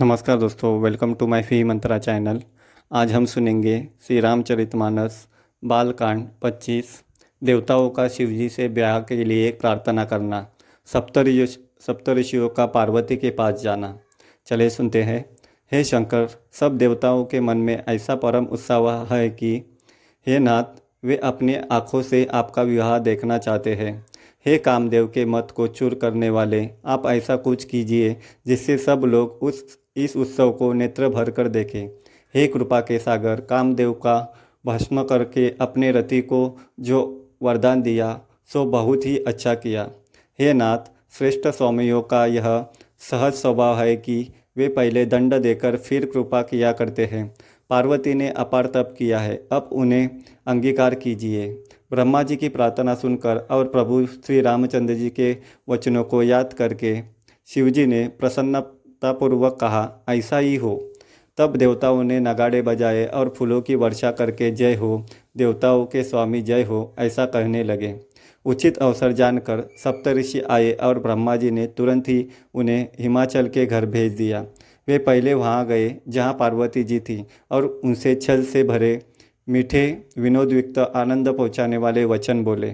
नमस्कार दोस्तों welcome to my फ़ी मंत्रा चैनल आज हम सुनेंगे श्री रामचरितमानस बालकांड 25 देवताओं का शिवजी से ब्याह के लिए एक प्रार्थना करना, सप्तऋषि, सप्तऋषियों का पार्वती के पास जाना। चले सुनते हैं। हे शंकर, सब देवताओं के मन में ऐसा परम उत्साह है कि, हे नाथ, वे अपनी आँखों से आपका विवाह देखना चाहते हैं। हे कामदेव के मत को चूर करने वाले, आप ऐसा कुछ कीजिए जिससे सब लोग उस, इस उत्सव को नेत्र भर कर देखें। हे कृपा के सागर, कामदेव का भस्म करके अपने रति को जो वरदान दिया, सो बहुत ही अच्छा किया। हे नाथ, श्रेष्ठ स्वामियों का यह सहज स्वभाव है कि वे पहले दंड देकर फिर कृपा किया करते हैं। पार्वती ने अपार तप किया है, अब उन्हें अंगीकार कीजिए। ब्रह्मा जी की प्रार्थना सुनकर और प्रभु श्री रामचंद्र जी के वचनों को याद करके शिवजी ने प्रसन्नतापूर्वक कहा, ऐसा ही हो। तब देवताओं ने नगाड़े बजाए और फूलों की वर्षा करके जय हो, देवताओं के स्वामी जय हो, ऐसा कहने लगे। उचित अवसर जानकर सप्तऋषि आए और ब्रह्मा जी ने तुरंत ही उन्हें हिमाचल के घर भेज दिया। वे पहले वहाँ गए, जहाँ पार्वती जी थी, और उनसे छल से भरे मीठे, विनोदयुक्त, आनंद पहुँचाने वाले वचन बोले।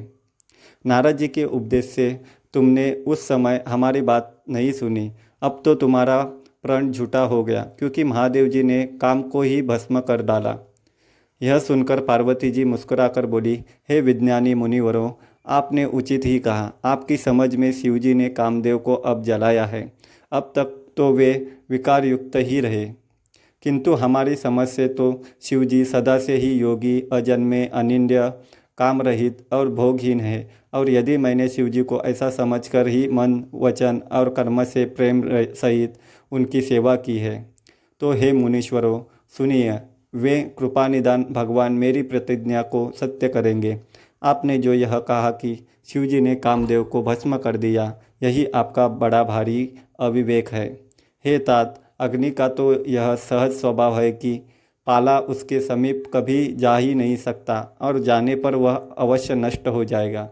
नारद जी के उपदेश से तुमने उस समय हमारी बात नहीं सुनी। अब तो तुम्हारा प्रण झूठा हो गया, क्योंकि महादेव जी ने काम को ही भस्म कर डाला। यह सुनकर पार्वती जी मुस्कुराकर बोली, हे विज्ञानी मुनिवरों, आपने उचित ही कहा। आपकी समझ में शिवजी ने कामदेव को अब जलाया है। अब तक तो वे विकार युक्त ही रहे। किंतु हमारी समझ से तो शिवजी सदा से ही योगी, अजन्मे, अनिंद्य काम रहित और भोगहीन है। और यदि मैंने शिव जी को ऐसा समझकर ही मन, वचन और कर्म से प्रेम सहित उनकी सेवा की है तो हे मुनीश्वरों, सुनिए, वे कृपा निदान भगवान मेरी प्रतिज्ञा को सत्य करेंगे। आपने जो यह कहा कि शिव जी ने कामदेव को भस्म कर दिया, यही आपका बड़ा भारी अविवेक है। हे तात अग्नि का तो यह सहज स्वभाव है कि पाला उसके समीप कभी जा ही नहीं सकता और जाने पर वह अवश्य नष्ट हो जाएगा।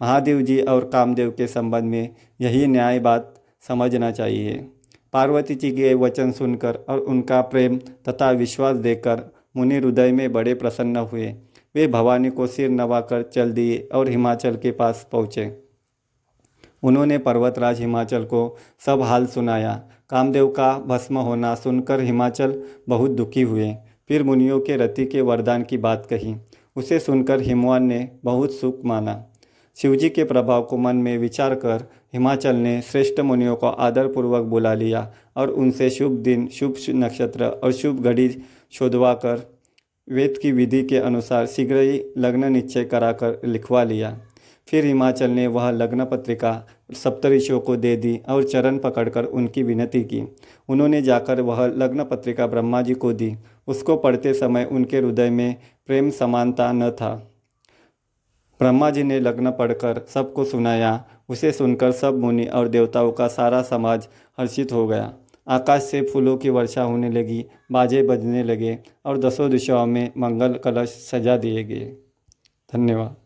महादेव जी और कामदेव के संबंध में यही न्याय बात समझना चाहिए। पार्वती जी के वचन सुनकर और उनका प्रेम तथा विश्वास देकर मुनि हृदय में बड़े प्रसन्न हुए। वे भवानी को सिर नवाकर चल दिए और हिमाचल के पास पहुँचे। उन्होंने पर्वतराज हिमाचल को सब हाल सुनाया। कामदेव का भस्म होना सुनकर हिमाचल बहुत दुखी हुए। फिर मुनियों के रति के वरदान की बात कही। उसे सुनकर हिमवान ने बहुत सुख माना। शिवजी के प्रभाव को मन में विचार कर हिमाचल ने श्रेष्ठ मुनियों को आदरपूर्वक बुला लिया और उनसे शुभ दिन, शुभ नक्षत्र और शुभ घड़ी शोधवा कर वेद की विधि के अनुसार शीघ्र ही लग्न निश्चय कराकर लिखवा लिया। फिर हिमाचल ने वह लग्न पत्रिका सप्तऋषियों को दे दी और चरण पकड़कर उनकी विनती की। उन्होंने जाकर वह लग्न पत्रिका ब्रह्मा जी को दी। उसको पढ़ते समय उनके हृदय में प्रेम समानता न था। ब्रह्मा जी ने लग्न पढ़कर सबको सुनाया। उसे सुनकर सब मुनि और देवताओं का सारा समाज हर्षित हो गया। आकाश से फूलों की वर्षा होने लगी, बाजे बजने लगे और दसों दिशाओं में मंगल कलश सजा दिए गए। धन्यवाद।